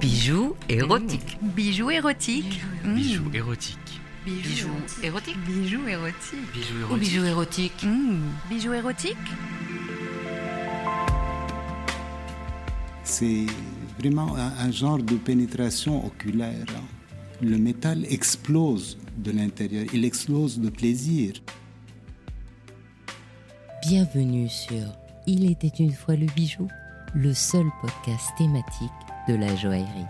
Bijoux érotiques. Bijoux érotiques. Bijoux érotiques. Bijoux érotiques. Bijoux érotiques. Bijoux Ou érotiques. bijoux érotiques. Mmh. Bijoux érotiques. C'est vraiment un, un genre de pénétration oculaire. hein. Le métal explose de l'intérieur, il explose de plaisir. Bienvenue sur Il était une fois le bijou, le seul podcast thématique de la joaillerie.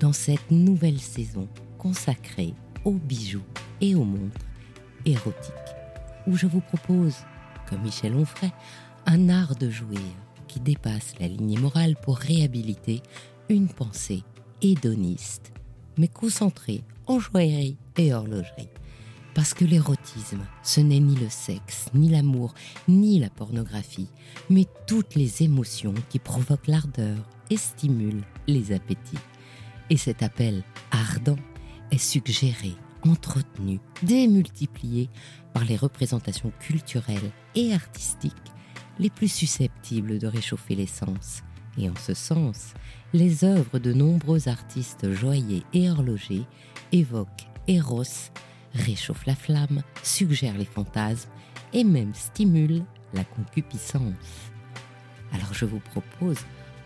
Dans cette nouvelle saison consacrée aux bijoux et aux montres érotiques, où je vous propose, comme Michel Onfray, un art de jouir qui dépasse la ligne morale pour réhabiliter une pensée hédoniste, mais concentrée en joaillerie et horlogerie. Parce que l'érotisme, ce n'est ni le sexe, ni l'amour, ni la pornographie, mais toutes les émotions qui provoquent l'ardeur et stimulent les appétits. Et cet appel ardent est suggéré, entretenu, démultiplié par les représentations culturelles et artistiques les plus susceptibles de réchauffer les sens. Et en ce sens, les œuvres de nombreux artistes joailliers et horlogers évoquent Eros, réchauffent la flamme, suggèrent les fantasmes et même stimulent la concupiscence. Alors je vous propose,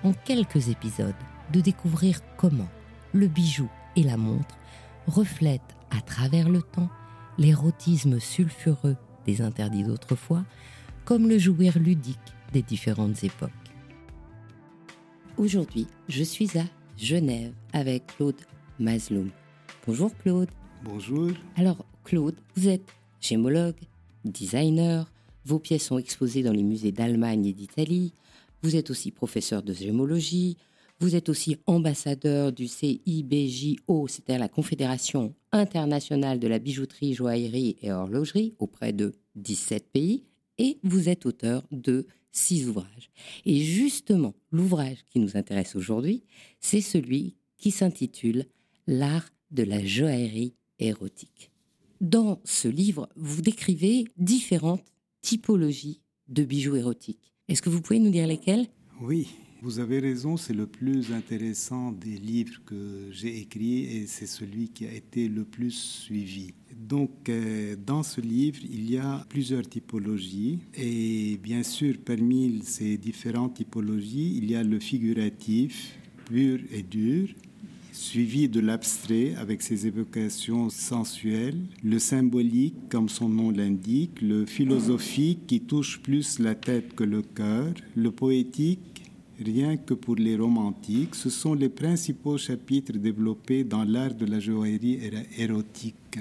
en quelques épisodes, de découvrir comment le bijou et la montre reflètent à travers le temps l'érotisme sulfureux des interdits d'autrefois, comme le jouir ludique des différentes époques. Aujourd'hui, je suis à Genève avec Claude Masloum. Bonjour Claude. Bonjour. Alors, Claude, vous êtes gémologue, designer, vos pièces sont exposées dans les musées d'Allemagne et d'Italie, vous êtes aussi professeur de gémologie, vous êtes aussi ambassadeur du CIBJO, c'est-à-dire la Confédération internationale de la bijouterie, joaillerie et horlogerie, auprès de 17 pays, et vous êtes auteur de six ouvrages. Et justement, l'ouvrage qui nous intéresse aujourd'hui, c'est celui qui s'intitule L'art de la joaillerie érotique. Dans ce livre, vous décrivez différentes typologies de bijoux érotiques. Est-ce que vous pouvez nous dire lesquels? Oui, vous avez raison, c'est le plus intéressant des livres que j'ai écrits et c'est celui qui a été le plus suivi. Donc, euh, dans ce livre, il y a plusieurs typologies et bien sûr, parmi ces différentes typologies, il y a le figuratif, pur et dur, suivi de l'abstrait avec ses évocations sensuelles, le symbolique comme son nom l'indique, le philosophique qui touche plus la tête que le cœur, le poétique rien que pour les romantiques, ce sont les principaux chapitres développés dans l'art de la joaillerie érotique.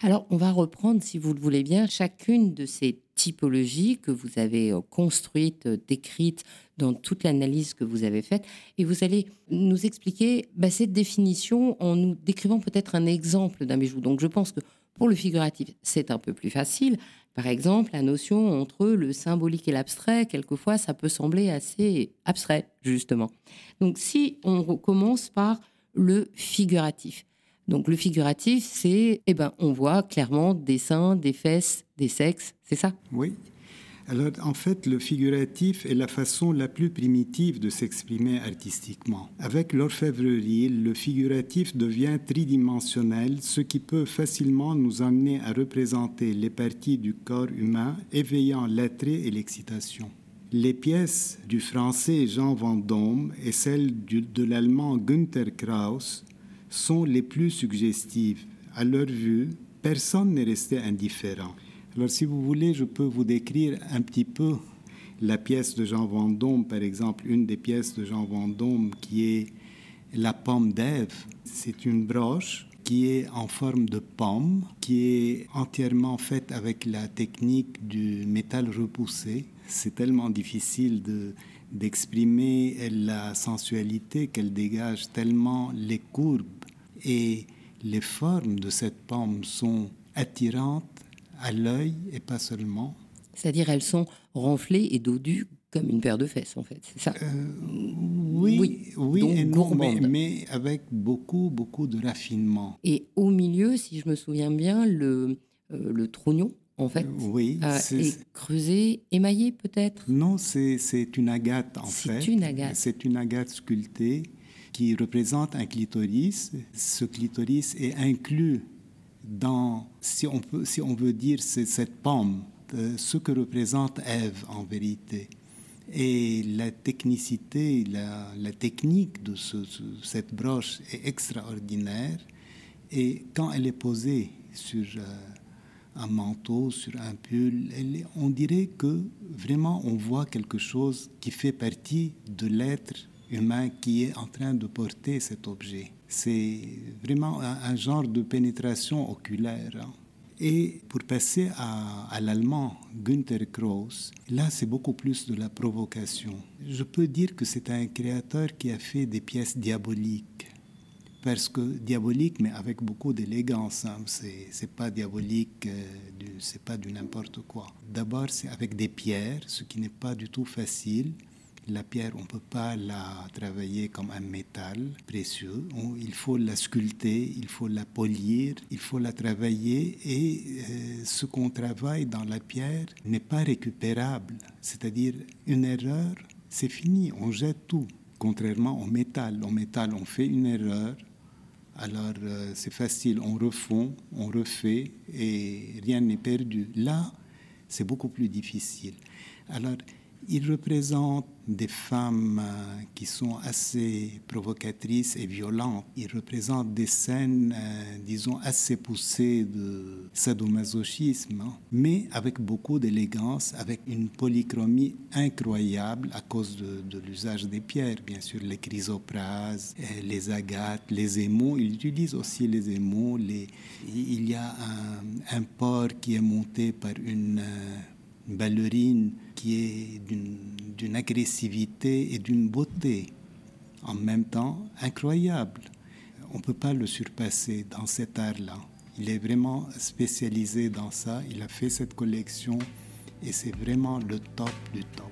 Alors, on va reprendre, si vous le voulez bien, chacune de ces typologies que vous avez euh, construites, euh, décrites dans toute l'analyse que vous avez faite. Et vous allez nous expliquer bah, cette définition en nous décrivant peut-être un exemple d'un bijou. Donc, je pense que pour le figuratif, c'est un peu plus facile. Par exemple, la notion entre le symbolique et l'abstrait, quelquefois, ça peut sembler assez abstrait, justement. Donc, si on recommence par le figuratif. Donc le figuratif, c'est, eh ben, on voit clairement des seins, des fesses, des sexes, c'est ça? Oui. Alors, en fait, le figuratif est la façon la plus primitive de s'exprimer artistiquement. Avec l'orfèvrerie, le figuratif devient tridimensionnel, ce qui peut facilement nous amener à représenter les parties du corps humain, éveillant l'attrait et l'excitation. Les pièces du français Jean Vendôme et celles de l'allemand Günther Kraus sont les plus suggestives. À leur vue, personne n'est resté indifférent. Alors si vous voulez, je peux vous décrire un petit peu la pièce de Jean Vendôme, par exemple, une des pièces de Jean Vendôme qui est la pomme d'Ève. C'est une broche qui est en forme de pomme, qui est entièrement faite avec la technique du métal repoussé. C'est tellement difficile de d'exprimer la sensualité qu'elle dégage tellement les courbes et les formes de cette pomme sont attirantes à l'œil et pas seulement. C'est-à-dire elles sont renflées et dodues comme une paire de fesses, en fait, c'est ça? Oui, Oui, oui, donc et non, mais, avec beaucoup, beaucoup de raffinement. Et au milieu, si je me souviens bien, le, euh, le trognon, en fait. Oui. Euh, et creusée, émaillée peut-être? Non, c'est une agate en fait. C'est une agate. C'est une agate sculptée qui représente un clitoris. Ce clitoris est inclus dans, si on, peut, si on veut dire, cette pomme, euh, ce que représente Ève en vérité. Et la technicité, la, technique de cette broche est extraordinaire. Et quand elle est posée sur euh, un manteau, sur un pull, on dirait que vraiment on voit quelque chose qui fait partie de l'être humain qui est en train de porter cet objet. C'est vraiment un, genre de pénétration oculaire. Hein. Et pour passer à, l'allemand Günther Krauss, là c'est beaucoup plus de la provocation. Je peux dire que c'est un créateur qui a fait des pièces diaboliques. Parce que diabolique, mais avec beaucoup d'élégance. Hein. C'est pas diabolique, euh, c'est pas du n'importe quoi. D'abord, c'est avec des pierres, ce qui n'est pas du tout facile. La pierre, on ne peut pas la travailler comme un métal précieux. il faut la sculpter, il faut la polir, il faut la travailler. Et euh, ce qu'on travaille dans la pierre n'est pas récupérable. C'est-à-dire, une erreur, c'est fini, on jette tout. Contrairement au métal. Au métal, on fait une erreur, alors euh, c'est facile, on refond, on refait et rien n'est perdu. Là, c'est beaucoup plus difficile. Alors, il représente des femmes euh, qui sont assez provocatrices et violentes. Il représente des scènes, euh, disons, assez poussées de sadomasochisme, hein. mais avec beaucoup d'élégance, avec une polychromie incroyable à cause de, l'usage des pierres, bien sûr, les chrysoprases, euh, les agates, les émaux. Il utilise aussi les émaux. Il y a un, un port qui est monté par une ballerine qui est d'une agressivité et d'une beauté en même temps incroyable. On ne peut pas le surpasser dans cet art-là. Il est vraiment spécialisé dans ça. Il a fait cette collection et c'est vraiment le top du top.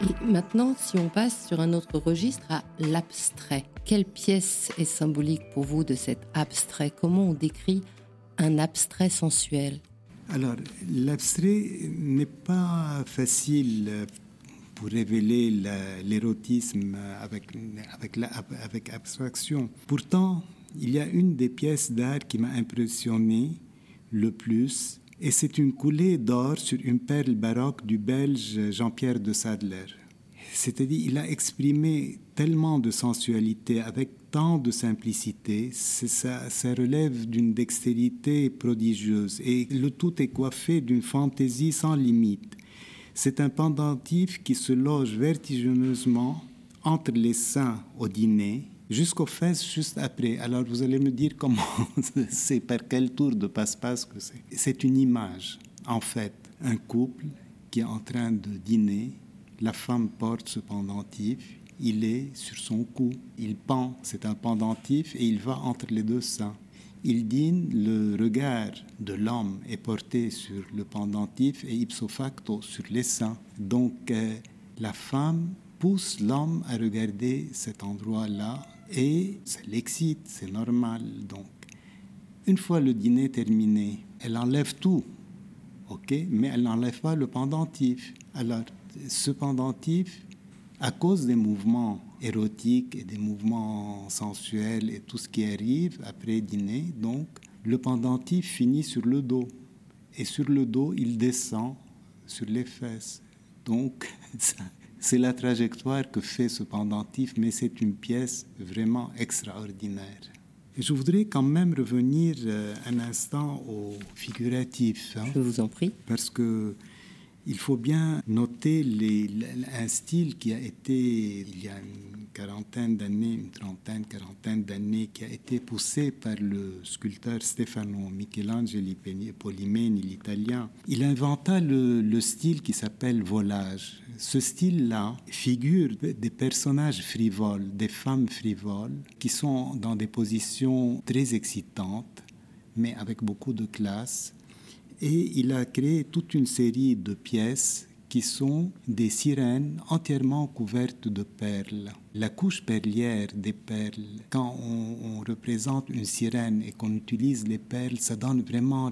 Et maintenant, si on passe sur un autre registre à l'abstrait, quelle pièce est symbolique pour vous de cet abstrait? Comment on décrit un abstrait sensuel Alors, l'abstrait n'est pas facile pour révéler l'érotisme avec, avec, abstraction. Pourtant, il y a une des pièces d'art qui m'a impressionné le plus, et c'est une coulée d'or sur une perle baroque du Belge Jean-Pierre de Sadler. C'est-à-dire, il a exprimé tellement de sensualité avec tant de simplicité, ça, ça relève d'une dextérité prodigieuse et le tout est coiffé d'une fantaisie sans limite. C'est un pendentif qui se loge vertigineusement entre les seins au dîner jusqu'aux fesses juste après. Alors vous allez me dire comment c'est, par quel tour de passe-passe que c'est. C'est une image, en fait, un couple qui est en train de dîner, la femme porte ce pendentif, il est sur son cou, il pend, c'est un pendentif et il va entre les deux seins. Il dîne, le regard de l'homme est porté sur le pendentif et ipso facto sur les seins. Donc euh, la femme pousse l'homme à regarder cet endroit-là et ça l'excite, c'est normal. Donc une fois le dîner terminé, elle enlève tout, ok, mais elle n'enlève pas le pendentif. Alors ce pendentif, à cause des mouvements érotiques et des mouvements sensuels et tout ce qui arrive après dîner, donc le pendentif finit sur le dos. Et sur le dos, il descend sur les fesses. Donc, c'est la trajectoire que fait ce pendentif, mais c'est une pièce vraiment extraordinaire. Et je voudrais quand même revenir euh, un instant au figuratif. Hein. je vous en prie. Parce que il faut bien noter un style qui a été, il y a une quarantaine d'années, une trentaine, quarantaine d'années, qui a été poussé par le sculpteur Stefano Michelangelo Polimeni, l'italien. Il inventa le, le style qui s'appelle volage. Ce style-là figure des personnages frivoles, des femmes frivoles, qui sont dans des positions très excitantes, mais avec beaucoup de classe et il a créé toute une série de pièces qui sont des sirènes entièrement couvertes de perles. La couche perlière des perles, quand on, représente une sirène et qu'on utilise les perles, ça donne vraiment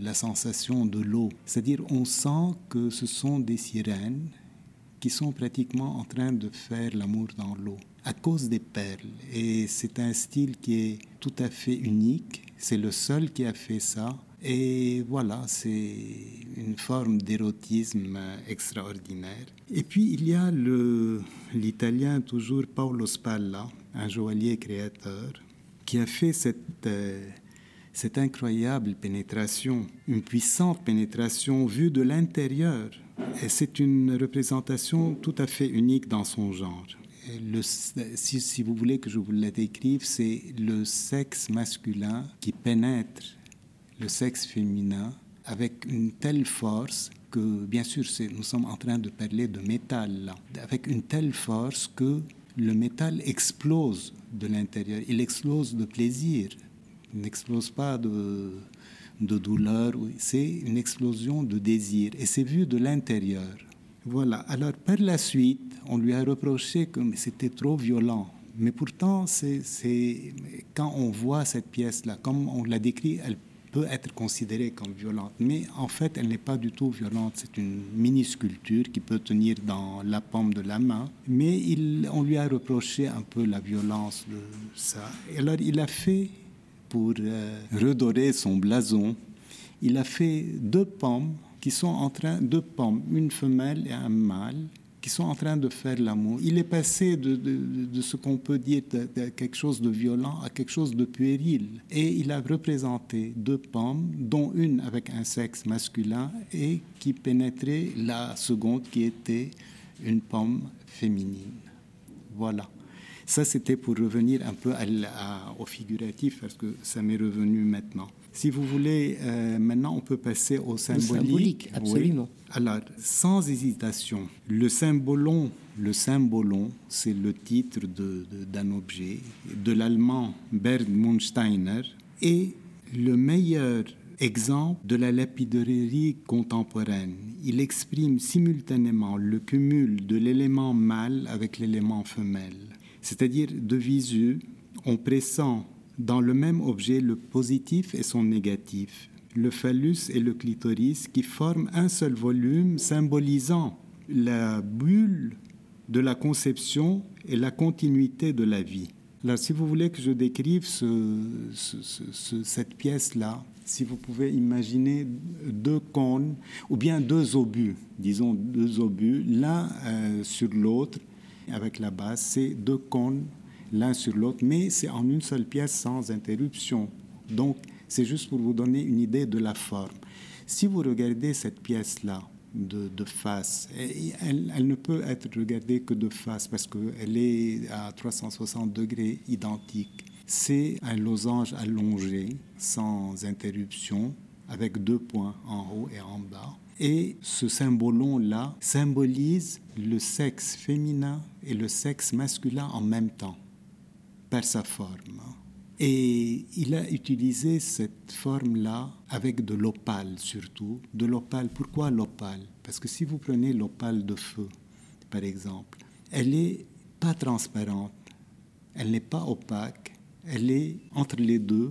la sensation de l'eau. C'est-à-dire on sent que ce sont des sirènes qui sont pratiquement en train de faire l'amour dans l'eau à cause des perles. Et c'est un style qui est tout à fait unique. C'est le seul qui a fait ça. Et voilà, c'est une forme d'érotisme extraordinaire. Et puis il y a l'italien toujours Paolo Spalla, un joaillier créateur, qui a fait cette, euh, cette incroyable pénétration, une puissante pénétration vue de l'intérieur. Et c'est une représentation tout à fait unique dans son genre. Si, si, vous voulez que je vous la décrive, c'est le sexe masculin qui pénètre le sexe féminin avec une telle force que, bien sûr, nous sommes en train de parler de métal, avec une telle force que le métal explose de l'intérieur, il explose de plaisir, il n'explose pas de, de douleur, c'est une explosion de désir, et c'est vu de l'intérieur. Voilà, alors par la suite, on lui a reproché que c'était trop violent. Mais pourtant, c'est, quand on voit cette pièce-là, comme on l'a décrit, elle être considérée comme violente, mais en fait, elle n'est pas du tout violente. C'est une mini-sculpture qui peut tenir dans la paume de la main, mais il, on lui a reproché un peu la violence de ça. Et alors, il a fait, pour euh, redorer son blason, il a fait deux pommes qui sont en train, deux pommes, une femelle et un mâle, qui sont en train de faire l'amour. Il est passé de, de, ce qu'on peut dire de, quelque chose de violent à quelque chose de puéril. Et il a représenté deux pommes, dont une avec un sexe masculin et qui pénétrait la seconde qui était une pomme féminine. Voilà. Ça, c'était pour revenir un peu au figuratif, parce que ça m'est revenu maintenant. Si vous voulez, euh, maintenant, on peut passer au symbolique. symbolique absolument. Alors, sans hésitation, le symbolon, le symbolon, c'est le titre d'un objet de l'allemand Bernd Mundsteiner et le meilleur exemple de la lapiderie contemporaine. Il exprime simultanément le cumul de l'élément mâle avec l'élément femelle c'est-à-dire de visu, on pressent dans le même objet le positif et son négatif, le phallus et le clitoris qui forment un seul volume symbolisant la bulle de la conception et la continuité de la vie. Alors, si vous voulez que je décrive cette pièce-là, si vous pouvez imaginer deux cônes, ou bien deux obus, disons deux obus, l'un euh, sur l'autre, avec la base, c'est deux cônes l'un sur l'autre, mais c'est en une seule pièce sans interruption. Donc, c'est juste pour vous donner une idée de la forme. Si vous regardez cette pièce-là de, face, elle, ne peut être regardée que de face parce qu'elle est à 360 degrés identique. C'est un losange allongé, sans interruption, avec deux points en haut et en bas. Et ce symbolon-là symbolise le sexe féminin et le sexe masculin en même temps, par sa forme. Et il a utilisé cette forme-là avec de l'opale surtout. De l'opale, pourquoi l'opale? Parce que si vous prenez l'opale de feu, par exemple, elle n'est pas transparente, elle n'est pas opaque, elle est entre les deux,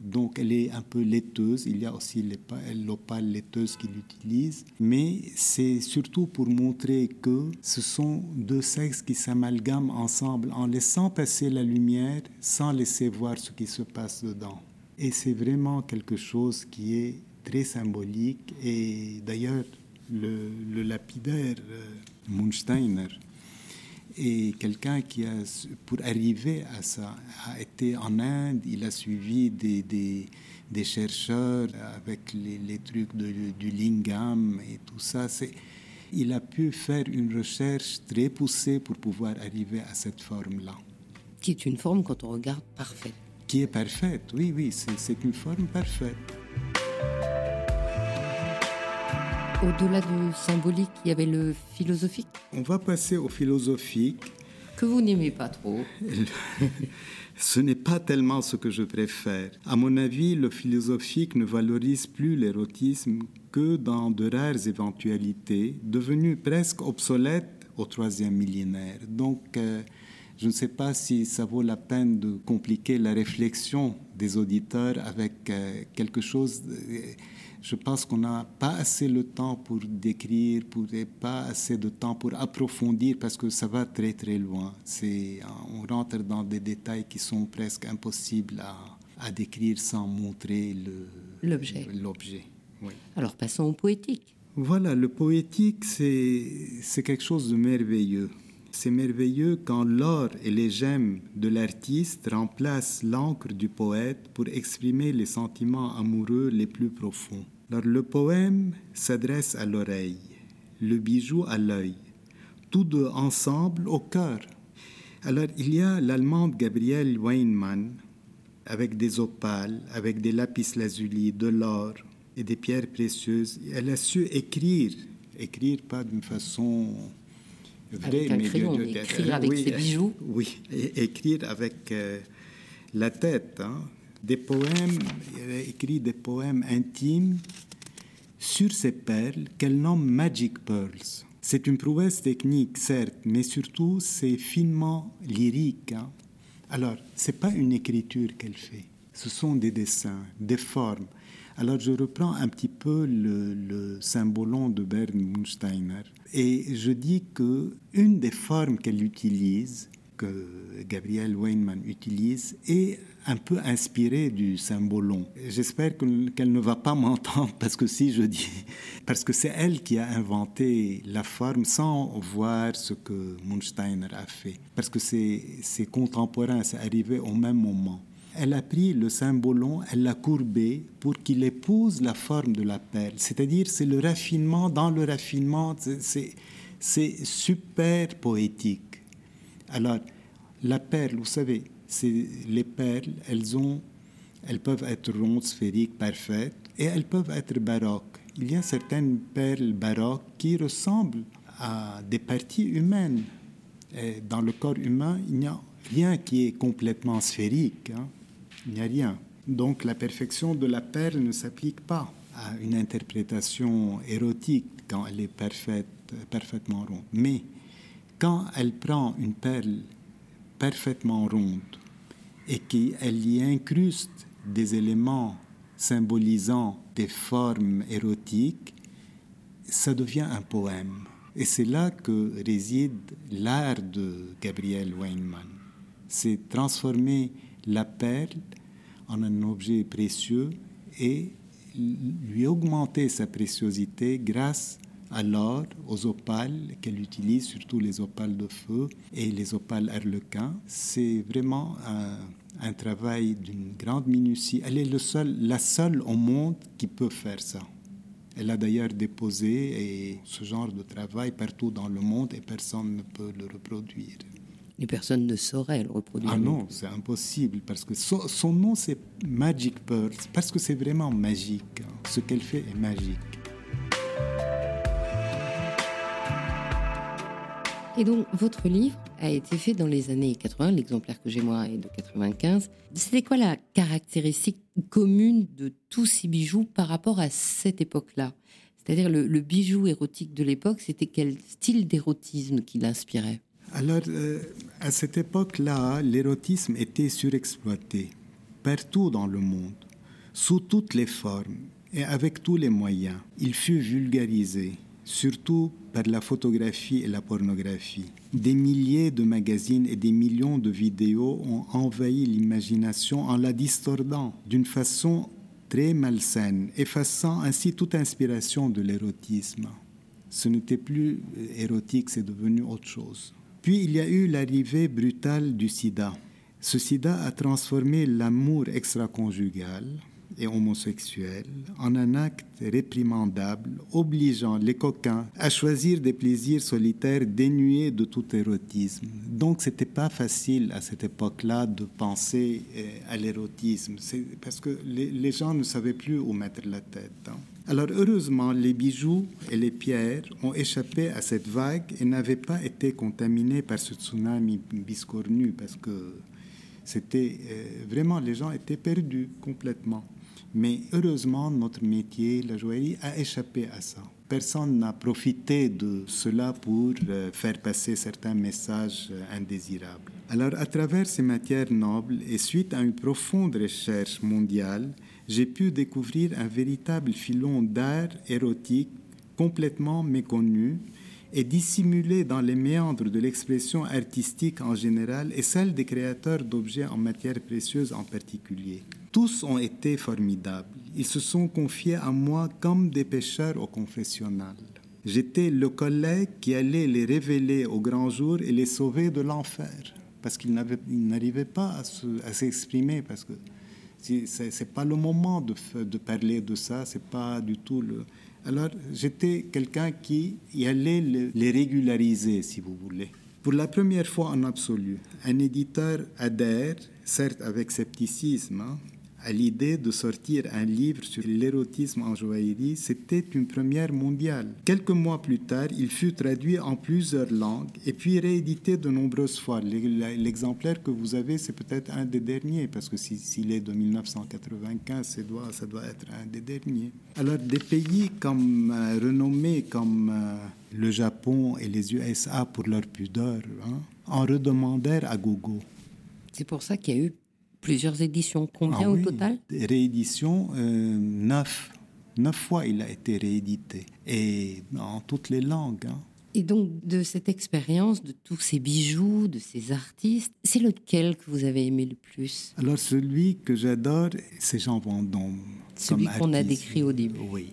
donc elle est un peu laiteuse. Il y a aussi l'opale laiteuse qu'il utilise. Mais c'est surtout pour montrer que ce sont deux sexes qui s'amalgament ensemble en laissant passer la lumière sans laisser voir ce qui se passe dedans. Et c'est vraiment quelque chose qui est très symbolique. Et d'ailleurs, le, lapidaire euh, Munsteiner, et quelqu'un qui, a, pour arriver à ça, a été en Inde, il a suivi des, des, des chercheurs avec les, les trucs de, du lingam et tout ça. Il a pu faire une recherche très poussée pour pouvoir arriver à cette forme-là. Qui est une forme, quand on regarde, parfaite. Qui est parfaite, oui, oui, c'est une forme parfaite. Au-delà du symbolique, il y avait le philosophique. On va passer au philosophique. Que vous n'aimez pas trop. ce n'est pas tellement ce que je préfère. À mon avis, le philosophique ne valorise plus l'érotisme que dans de rares éventualités, devenues presque obsolètes au troisième millénaire. Donc, euh, je ne sais pas si ça vaut la peine de compliquer la réflexion des auditeurs avec euh, quelque chose. Je pense qu'on n'a pas assez le temps pour décrire, pour, pas assez de temps pour approfondir parce que ça va très très loin. C'est, on rentre dans des détails qui sont presque impossibles à, à décrire sans montrer le, l'objet. l'objet. Oui. Alors passons au poétique. Voilà, le poétique, c'est, c'est quelque chose de merveilleux. C'est merveilleux quand l'or et les gemmes de l'artiste remplacent l'encre du poète pour exprimer les sentiments amoureux les plus profonds. Alors, le poème s'adresse à l'oreille, le bijou à l'œil, tous deux ensemble au cœur. Alors, il y a l'allemande Gabrielle Weinmann avec des opales, avec des lapis lazuli, de l'or et des pierres précieuses. Elle a su écrire, écrire pas d'une façon avec un crayon, écrire avec ses bijoux. Oui, écrire avec euh, la tête. Hein. Des poèmes, il a écrit des poèmes intimes sur ces perles qu'elle nomme Magic Pearls. C'est une prouesse technique, certes, mais surtout c'est finement lyrique. Hein. Alors, c'est pas une écriture qu'elle fait, ce sont des dessins, des formes. Alors je reprends un petit peu le, symbolon de Bernd Munsteiner et je dis que une des formes qu'elle utilise, que Gabrielle Weinman utilise, est un peu inspirée du symbolon. J'espère qu'elle ne va pas m'entendre parce que si je dis, parce que c'est elle qui a inventé la forme sans voir ce que Munsteiner a fait, parce que c'est contemporain, c'est arrivé au même moment elle a pris le symbolon, elle l'a courbé pour qu'il épouse la forme de la perle. C'est-à-dire, c'est le raffinement dans le raffinement, c'est super poétique. Alors, la perle, vous savez, les perles, elles, ont, elles peuvent être rondes, sphériques, parfaites, et elles peuvent être baroques. Il y a certaines perles baroques qui ressemblent à des parties humaines. Dans le corps humain, il n'y a rien qui est complètement sphérique. Hein il n'y a rien. Donc la perfection de la perle ne s'applique pas à une interprétation érotique quand elle est parfaite, parfaitement ronde. Mais quand elle prend une perle parfaitement ronde et qu'elle y incruste des éléments symbolisant des formes érotiques, ça devient un poème. Et c'est là que réside l'art de Gabriel Weinman. C'est transformer la perle en un objet précieux et lui augmenter sa préciosité grâce à l'or, aux opales qu'elle utilise, surtout les opales de feu et les opales arlequin. C'est vraiment un, travail d'une grande minutie. Elle est la seule au monde qui peut faire ça. Elle a d'ailleurs déposé ce genre de travail partout dans le monde et personne ne peut le reproduire les personnes ne sauraient le reproduire. Ah non, c'est impossible parce que son, nom c'est Magic Pearls parce que c'est vraiment magique. Hein. Ce qu'elle fait est magique. Et donc, votre livre a été fait dans les années 80, l'exemplaire que j'ai moi est de 95. C'était quoi la caractéristique commune de tous ces bijoux par rapport à cette époque-là? C'est-à-dire le, le bijou érotique de l'époque, c'était quel style d'érotisme qui l'inspirait? Alors, euh, à cette époque-là, l'érotisme était surexploité partout dans le monde, sous toutes les formes et avec tous les moyens. Il fut vulgarisé, surtout par la photographie et la pornographie. Des milliers de magazines et des millions de vidéos ont envahi l'imagination en la distordant d'une façon très malsaine, effaçant ainsi toute inspiration de l'érotisme. Ce n'était plus érotique, c'est devenu autre chose. Puis il y a eu l'arrivée brutale du sida. Ce sida a transformé l'amour extra-conjugal et homosexuel en un acte réprimandable, obligeant les coquins à choisir des plaisirs solitaires dénués de tout érotisme. Donc c'était pas facile à cette époque-là de penser euh, à l'érotisme, parce que les, gens ne savaient plus où mettre la tête. Hein. Alors heureusement, les bijoux et les pierres ont échappé à cette vague et n'avaient pas été contaminés par ce tsunami biscornu parce que c'était euh, vraiment les gens étaient perdus complètement. Mais heureusement, notre métier, la joaillerie, a échappé à ça. Personne n'a profité de cela pour euh, faire passer certains messages euh, indésirables. Alors, à travers ces matières nobles et suite à une profonde recherche mondiale, j'ai pu découvrir un véritable filon d'art érotique complètement méconnu et dissimulé dans les méandres de l'expression artistique en général et celle des créateurs d'objets en matière précieuse en particulier. Tous ont été formidables. Ils se sont confiés à moi comme des pêcheurs au confessionnal. J'étais le collègue qui allait les révéler au grand jour et les sauver de l'enfer, parce qu'ils n'arrivaient pas à s'exprimer, parce que ce n'est pas le moment de, de, parler de ça, c'est pas du tout le... Alors j'étais quelqu'un qui y allait les régulariser, si vous voulez. Pour la première fois en absolu, un éditeur adhère, certes avec scepticisme, hein, à l'idée de sortir un livre sur l'érotisme en joaillerie, c'était une première mondiale. Quelques mois plus tard, il fut traduit en plusieurs langues et puis réédité de nombreuses fois. L'exemplaire que vous avez, c'est peut-être un des derniers, parce que s'il est de 1995, ça doit, être un des derniers. Alors, des pays comme euh, renommés comme euh, le Japon et les USA pour leur pudeur hein, en redemandèrent à gogo. C'est pour ça qu'il y a eu plusieurs éditions. Combien ah au total Réédition, euh, neuf. Neuf fois il a été réédité. Et en toutes les langues. Hein. Et donc, de cette expérience, de tous ces bijoux, de ces artistes, c'est lequel que vous avez aimé le plus? Alors, celui que j'adore, c'est Jean Vendôme. Celui qu'on a décrit au début. Oui.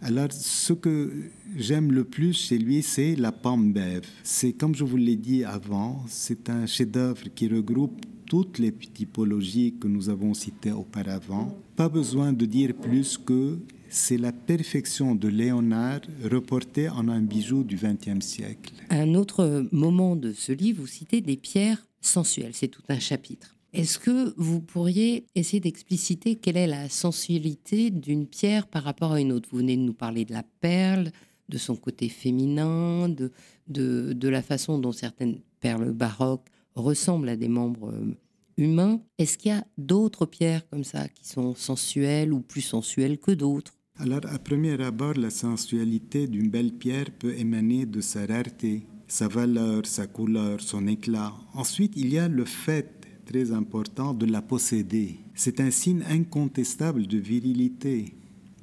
Alors, ce que j'aime le plus chez lui, c'est la pomme d'Ève. C'est, comme je vous l'ai dit avant, c'est un chef-d'œuvre qui regroupe toutes les typologies que nous avons citées auparavant. Pas besoin de dire plus que c'est la perfection de Léonard reportée en un bijou du XXe siècle. Un autre moment de ce livre, vous citez des pierres sensuelles. C'est tout un chapitre. Est-ce que vous pourriez essayer d'expliciter quelle est la sensualité d'une pierre par rapport à une autre? Vous venez de nous parler de la perle, de son côté féminin, de, de la façon dont certaines perles baroques ressemblent à des membres euh, humains. Est-ce qu'il y a d'autres pierres comme ça qui sont sensuelles ou plus sensuelles que d'autres? Alors, à premier abord, la sensualité d'une belle pierre peut émaner de sa rareté, sa valeur, sa couleur, son éclat. Ensuite, il y a le fait très important de la posséder. C'est un signe incontestable de virilité,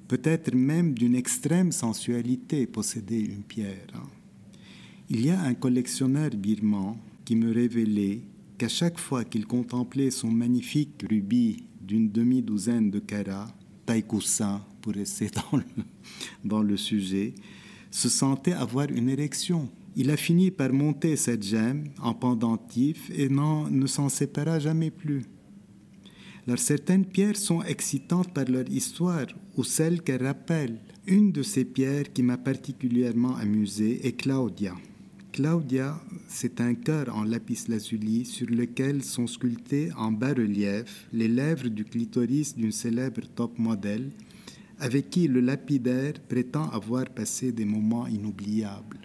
peut-être même d'une extrême sensualité posséder une pierre. Hein. Il y a un collectionneur birman qui me révélait qu'à chaque fois qu'il contemplait son magnifique rubis d'une demi-douzaine de carats, taille pour rester dans le, dans le sujet, se sentait avoir une érection. Il a fini par monter cette gemme en pendentif et ne s'en sépara jamais plus. Alors certaines pierres sont excitantes par leur histoire ou celles qu'elles rappellent. Une de ces pierres qui m'a particulièrement amusé est Claudia. Claudia, c'est un cœur en lapis lazuli sur lequel sont sculptés en bas-relief les lèvres du clitoris d'une célèbre top modèle avec qui le lapidaire prétend avoir passé des moments inoubliables.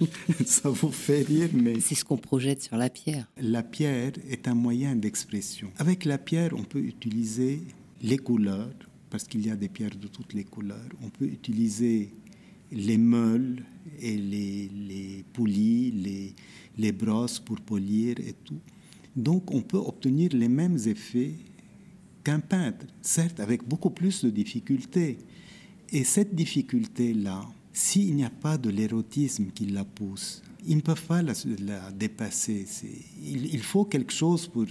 Ça vous fait rire, mais... C'est ce qu'on projette sur la pierre. La pierre est un moyen d'expression. Avec la pierre, on peut utiliser les couleurs, parce qu'il y a des pierres de toutes les couleurs. On peut utiliser les meules et les, les poulies, les, les brosses pour polir et tout. Donc on peut obtenir les mêmes effets qu'un peintre, certes avec beaucoup plus de difficultés. Et cette difficulté-là, s'il n'y a pas de l'érotisme qui la pousse, ils ne peuvent pas la, dépasser. Il, il, faut quelque chose pour...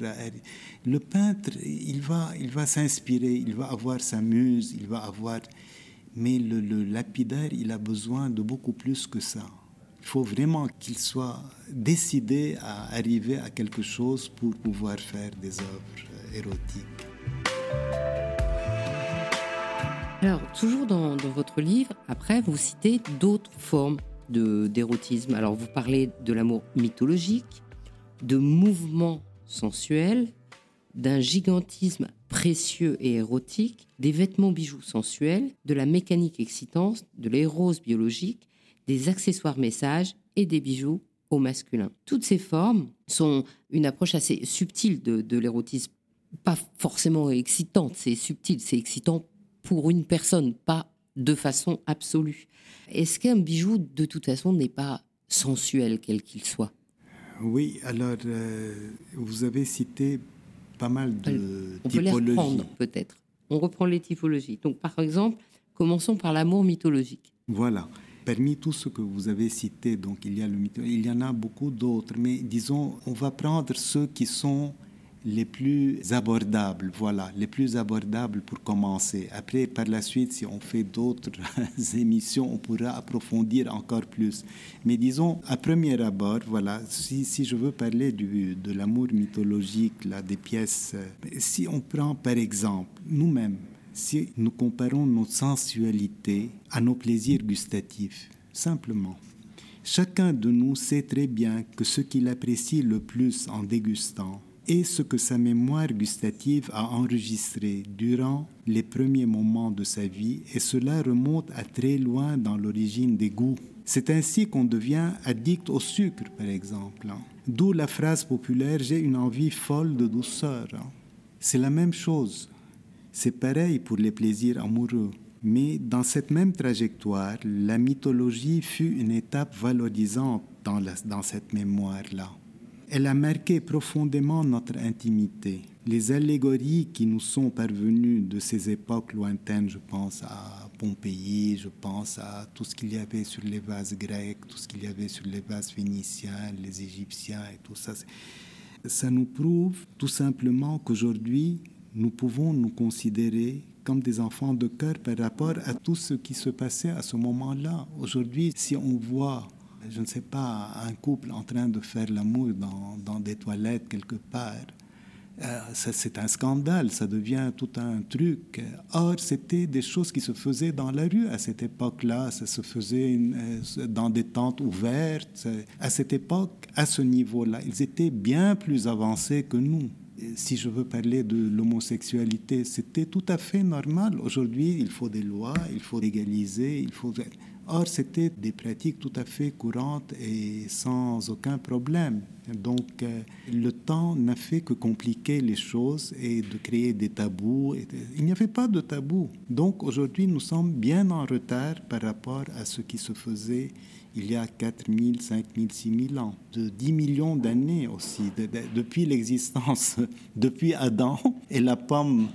Le peintre, il va, il va s'inspirer, il va avoir sa muse, il va avoir mais le, lapidaire, il a besoin de beaucoup plus que ça. Il faut vraiment qu'il soit décidé à arriver à quelque chose pour pouvoir faire des œuvres érotiques. Alors, toujours dans, votre livre, après, vous citez d'autres formes d'érotisme. Alors, vous parlez de l'amour mythologique, de mouvements sensuels, d'un gigantisme précieux et érotique, des vêtements bijoux sensuels, de la mécanique excitante, de l'érose biologique, des accessoires messages et des bijoux au masculin. Toutes ces formes sont une approche assez subtile de, l'érotisme, pas forcément excitante, c'est subtil, c'est excitant pour une personne, pas de façon absolue. Est-ce qu'un bijou, de toute façon, n'est pas sensuel, quel qu'il soit? Oui, alors euh, vous avez cité pas mal de On typologies. peut les reprendre, peut-être. On reprend les typologies. Donc, par exemple, commençons par l'amour mythologique. Voilà. Parmi tout ce que vous avez cité, donc il y a le mytho- il y en a beaucoup d'autres, mais disons, on va prendre ceux qui sont les plus abordables, voilà, les plus abordables pour commencer. Après, par la suite, si on fait d'autres émissions, on pourra approfondir encore plus. Mais disons, à premier abord, voilà, si, si je veux parler du, de l'amour mythologique, là, des pièces, euh, si on prend par exemple nous-mêmes, si nous comparons notre sensualité à nos plaisirs gustatifs, simplement, chacun de nous sait très bien que ce qu'il apprécie le plus en dégustant est ce que sa mémoire gustative a enregistré durant les premiers moments de sa vie et cela remonte à très loin dans l'origine des goûts. C'est ainsi qu'on devient addict au sucre, par exemple. D'où la phrase populaire J'ai une envie folle de douceur. C'est la même chose. C'est pareil pour les plaisirs amoureux. Mais dans cette même trajectoire, la mythologie fut une étape valorisante dans, dans cette mémoire-là. Elle a marqué profondément notre intimité. Les allégories qui nous sont parvenues de ces époques lointaines, je pense à Pompéi, je pense à tout ce qu'il y avait sur les vases grecs, tout ce qu'il y avait sur les vases phéniciens, les égyptiens et tout ça, ça nous prouve tout simplement qu'aujourd'hui, nous pouvons nous considérer comme des enfants de cœur par rapport à tout ce qui se passait à ce moment-là. Aujourd'hui, si on voit, je ne sais pas, un couple en train de faire l'amour dans, dans des toilettes quelque part, euh, c'est un scandale, ça devient tout un truc. Or, c'était des choses qui se faisaient dans la rue à cette époque-là, ça se faisait euh, dans des tentes ouvertes. À cette époque, à ce niveau-là, ils étaient bien plus avancés que nous. Si je veux parler de l'homosexualité, c'était tout à fait normal. Aujourd'hui, il faut des lois, il faut légaliser, il faut... Or, c'était des pratiques tout à fait courantes et sans aucun problème. Donc, euh, le temps n'a fait que compliquer les choses et de créer des tabous. Il n'y avait pas de tabous. Donc, aujourd'hui, nous sommes bien en retard par rapport à ce qui se faisait il y a 4 000, 5 000, 6 000 ans, de 10 millions d'années aussi, de- de- depuis l'existence, depuis Adam et la pomme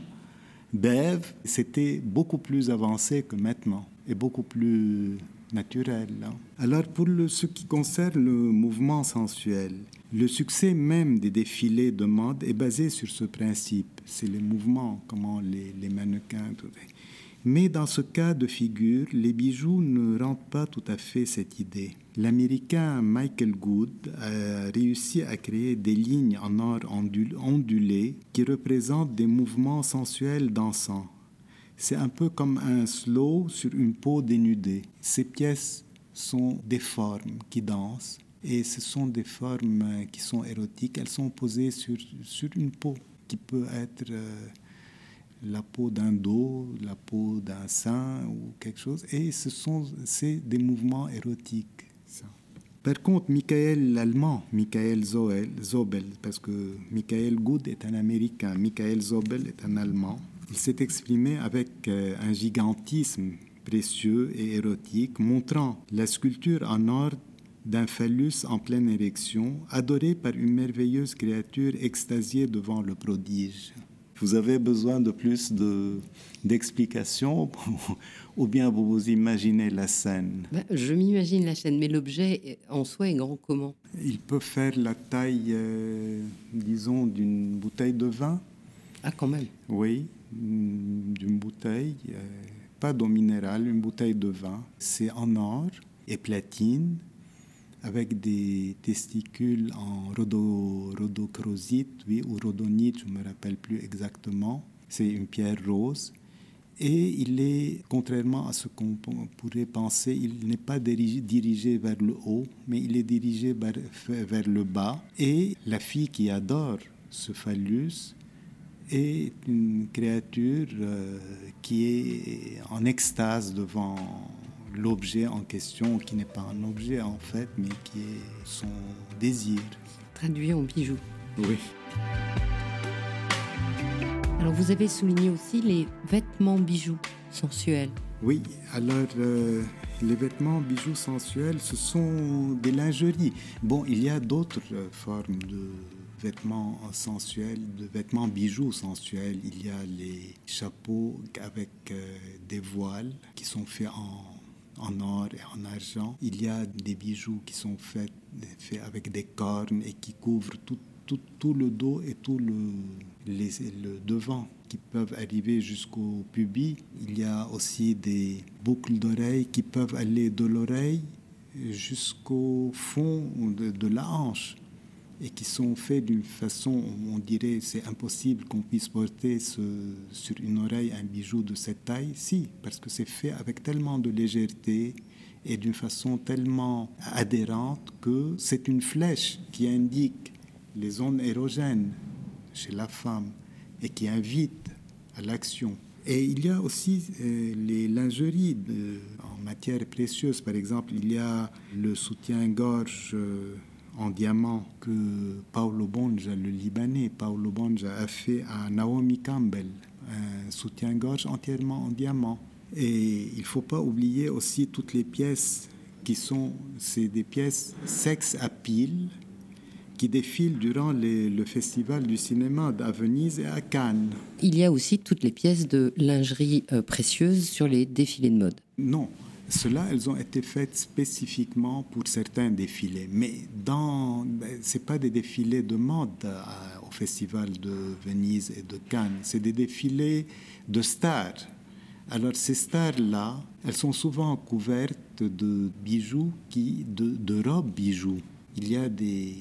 d'Ève, c'était beaucoup plus avancé que maintenant et beaucoup plus naturel. hein. Alors pour ce qui concerne le mouvement sensuel, le succès même des défilés de mode est basé sur ce principe. C'est les mouvements, comment les, les mannequins. Mais dans ce cas de figure, les bijoux ne rendent pas tout à fait cette idée. L'Américain Michael Good a réussi à créer des lignes en or ondul- ondulées qui représentent des mouvements sensuels dansants. C'est un peu comme un slow sur une peau dénudée. Ces pièces sont des formes qui dansent et ce sont des formes qui sont érotiques. Elles sont posées sur, sur une peau qui peut être euh, la peau d'un dos, la peau d'un sein ou quelque chose. Et ce sont c'est des mouvements érotiques. ça. Par contre, Michael l'allemand, Michael Zobel, parce que Michael Good est un Américain, Michael Zobel est un Allemand, il s'est exprimé avec euh, un gigantisme précieux et érotique, montrant la sculpture en or d'un phallus en pleine érection, adoré par une merveilleuse créature extasiée devant le prodige. Vous avez besoin de plus de- d'explications ou bien vous vous imaginez la scène? Ben, je m'imagine la chaîne, mais l'objet en soi est grand comment? Il peut faire la taille, euh, disons, d'une bouteille de vin, Ah, quand même. oui, mm, d'une bouteille, euh, pas d'eau minérale, une bouteille de vin. C'est en or et platine, avec des testicules en rhodo, rhodochrosite, oui, ou rhodonite, je ne me rappelle plus exactement. C'est une pierre rose. Et il est, contrairement à ce qu'on pourrait penser, il n'est pas dirigé, dirigé vers le haut, mais il est dirigé vers, vers le bas. Et la fille qui adore ce phallus est une créature euh, qui est en extase devant l'objet en question, qui n'est pas un objet en fait, mais qui est son désir. Traduit en bijoux. Oui. Alors, vous avez souligné aussi les vêtements bijoux. sensuels. Oui, alors euh, les vêtements bijoux sensuels, ce sont des lingeries. Bon, il y a d'autres euh, formes de vêtements sensuels, de vêtements bijoux sensuels. Il y a les chapeaux avec euh, des voiles qui sont faits en, en, or et en argent. Il y a des bijoux qui sont faits, faits avec des cornes et qui couvrent tout, tout, tout le dos et tout le, le devant qui peuvent arriver jusqu'au pubis. Il y a aussi des boucles d'oreilles qui peuvent aller de l'oreille jusqu'au fond de, de, la hanche et qui sont faits d'une façon où on dirait c'est impossible qu'on puisse porter sur une oreille un bijou de cette taille. Si, parce que c'est fait avec tellement de légèreté et d'une façon tellement adhérente que c'est une flèche qui indique les zones érogènes chez la femme et qui invite à l'action. Et il y a aussi euh, les lingeries en matière précieuse. Par exemple, il y a le soutien-gorge euh, en diamant que Paolo Bonja, le Libanais, Paolo Bonja a fait à Naomi Campbell, un soutien-gorge entièrement en diamant. Et il ne faut pas oublier aussi toutes les pièces qui sont, c'est des pièces sexe à pile, qui défilent durant le festival du cinéma à Venise et à Cannes. Il y a aussi toutes les pièces de lingerie euh, précieuse sur les défilés de mode. Non, cela, elles ont été faites spécifiquement pour certains défilés, mais dans, ben, c'est pas des défilés de mode euh, au festival de Venise et de Cannes, c'est des défilés de stars. Alors ces stars-là, elles sont souvent couvertes de bijoux, qui, de, robes bijoux. Il y a des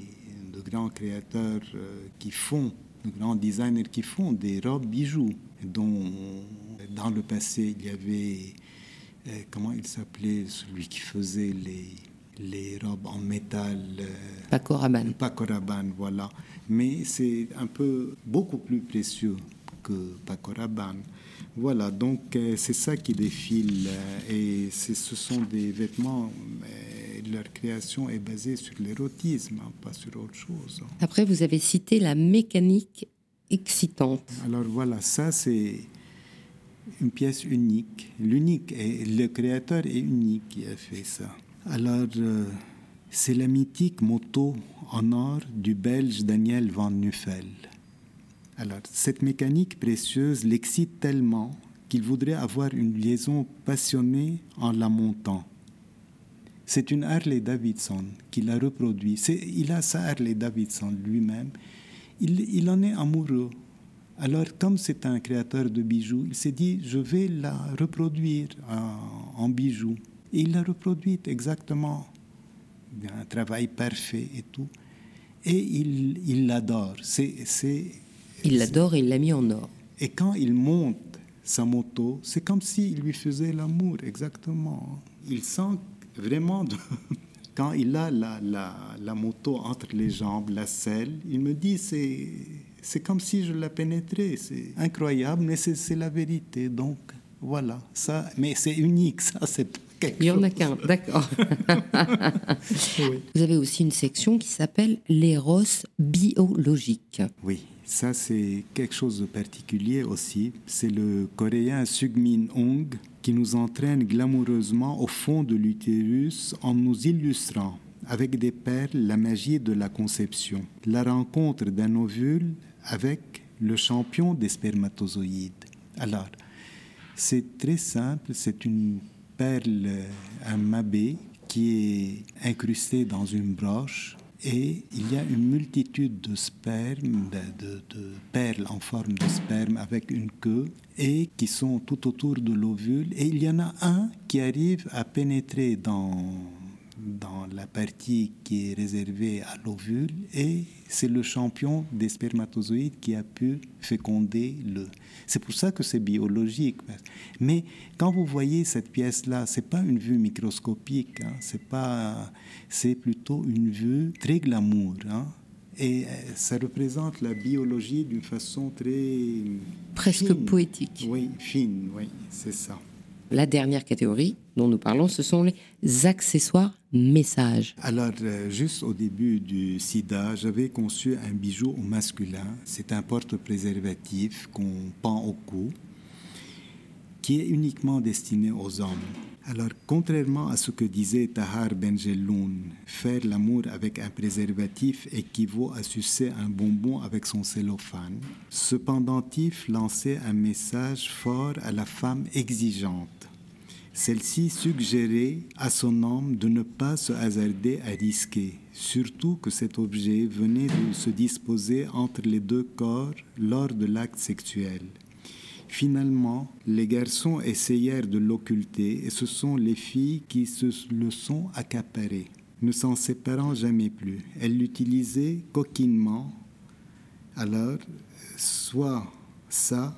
de grands créateurs euh, qui font, de grands designers qui font des robes bijoux, dont dans le passé il y avait, euh, comment il s'appelait, celui qui faisait les, les robes en métal. Euh, Paco Rabanne. Paco Rabanne, voilà. Mais c'est un peu beaucoup plus précieux que Paco Rabanne. Voilà, donc c'est ça qui défile et ce sont des vêtements leur création est basée sur l'érotisme, hein, pas sur autre chose. Après, vous avez cité la mécanique excitante. Alors voilà, ça c'est une pièce unique. L'unique, et le créateur est unique qui a fait ça. Alors, euh, c'est la mythique moto en or du Belge Daniel Van Nuffel. Alors, cette mécanique précieuse l'excite tellement qu'il voudrait avoir une liaison passionnée en la montant. C'est une Harley Davidson qu'il a reproduit. Il a sa Harley Davidson lui-même. Il, en est amoureux. Alors, comme c'est un créateur de bijoux, il s'est dit, je vais la reproduire en, bijoux. Et il l'a reproduite exactement. Un travail parfait et tout. Et il l'adore. il l'adore et il l'a mis en or. Et quand il monte sa moto, c'est comme s'il lui faisait l'amour, exactement. Il sent vraiment, quand il a la, la, la, moto entre les jambes, la selle, il me dit c'est c'est comme si je la pénétrais. C'est incroyable, mais c'est la vérité. Donc voilà, ça, mais c'est unique, ça, c'est il n'y en a qu'un, d'accord. Vous avez aussi une section qui s'appelle l'éros biologique. Oui, ça c'est quelque chose de particulier aussi. C'est le coréen Sugmin Ong qui nous entraîne glamoureusement au fond de l'utérus en nous illustrant avec des perles la magie de la conception, la rencontre d'un ovule avec le champion des spermatozoïdes. Alors, c'est très simple, c'est une perle, un mabé qui est incrusté dans une broche et il y a une multitude de spermes, de, perles en forme de sperme avec une queue et qui sont tout autour de l'ovule. Et il y en a un qui arrive à pénétrer dans dans la partie qui est réservée à l'ovule et c'est le champion des spermatozoïdes qui a pu féconder le. C'est pour ça que c'est biologique. Mais quand vous voyez cette pièce-là, c'est pas une vue microscopique, hein. c'est pas, c'est plutôt une vue très glamour. Hein. Et euh, ça représente la biologie d'une façon très presque poétique. Oui, fine, oui, c'est ça. La dernière catégorie dont nous parlons, ce sont les accessoires messages. Alors, euh, juste au début du sida, j'avais conçu un bijou au masculin. C'est un porte-préservatif qu'on pend au cou, qui est uniquement destiné aux hommes. Alors, contrairement à ce que disait Tahar Benjeloun, faire l'amour avec un préservatif équivaut à sucer un bonbon avec son cellophane, ce pendentif lançait un message fort à la femme exigeante. Celle-ci suggérait à son homme de ne pas se hasarder à risquer, surtout que cet objet venait de se disposer entre les deux corps lors de l'acte sexuel. Finalement, les garçons essayèrent de l'occulter et ce sont les filles qui se le sont accaparées, ne s'en séparant jamais plus. Elles l'utilisaient coquinement. Alors, soit ça,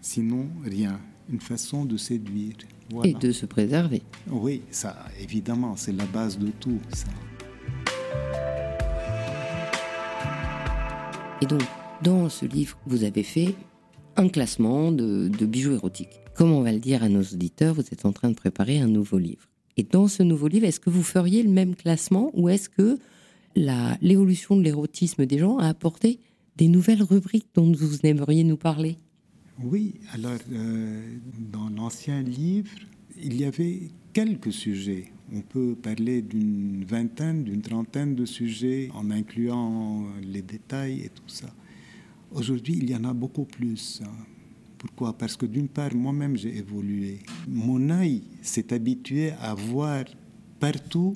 sinon rien. Une façon de séduire. Et de se préserver. Oui, ça, évidemment, c'est la base de tout. Ça. Et donc, dans ce livre que vous avez fait, un classement de, bijoux érotiques. Comme on va le dire à nos auditeurs, vous êtes en train de préparer un nouveau livre. Et dans ce nouveau livre, est-ce que vous feriez le même classement ou est-ce que l'évolution de l'érotisme des gens a apporté des nouvelles rubriques dont vous aimeriez nous parler? Oui, alors euh, dans l'ancien livre, il y avait quelques sujets. On peut parler d'une vingtaine, d'une trentaine de sujets en incluant les détails et tout ça. Aujourd'hui, il y en a beaucoup plus. Hein. Pourquoi? Parce que d'une part, moi-même, j'ai évolué. Mon œil s'est habitué à voir partout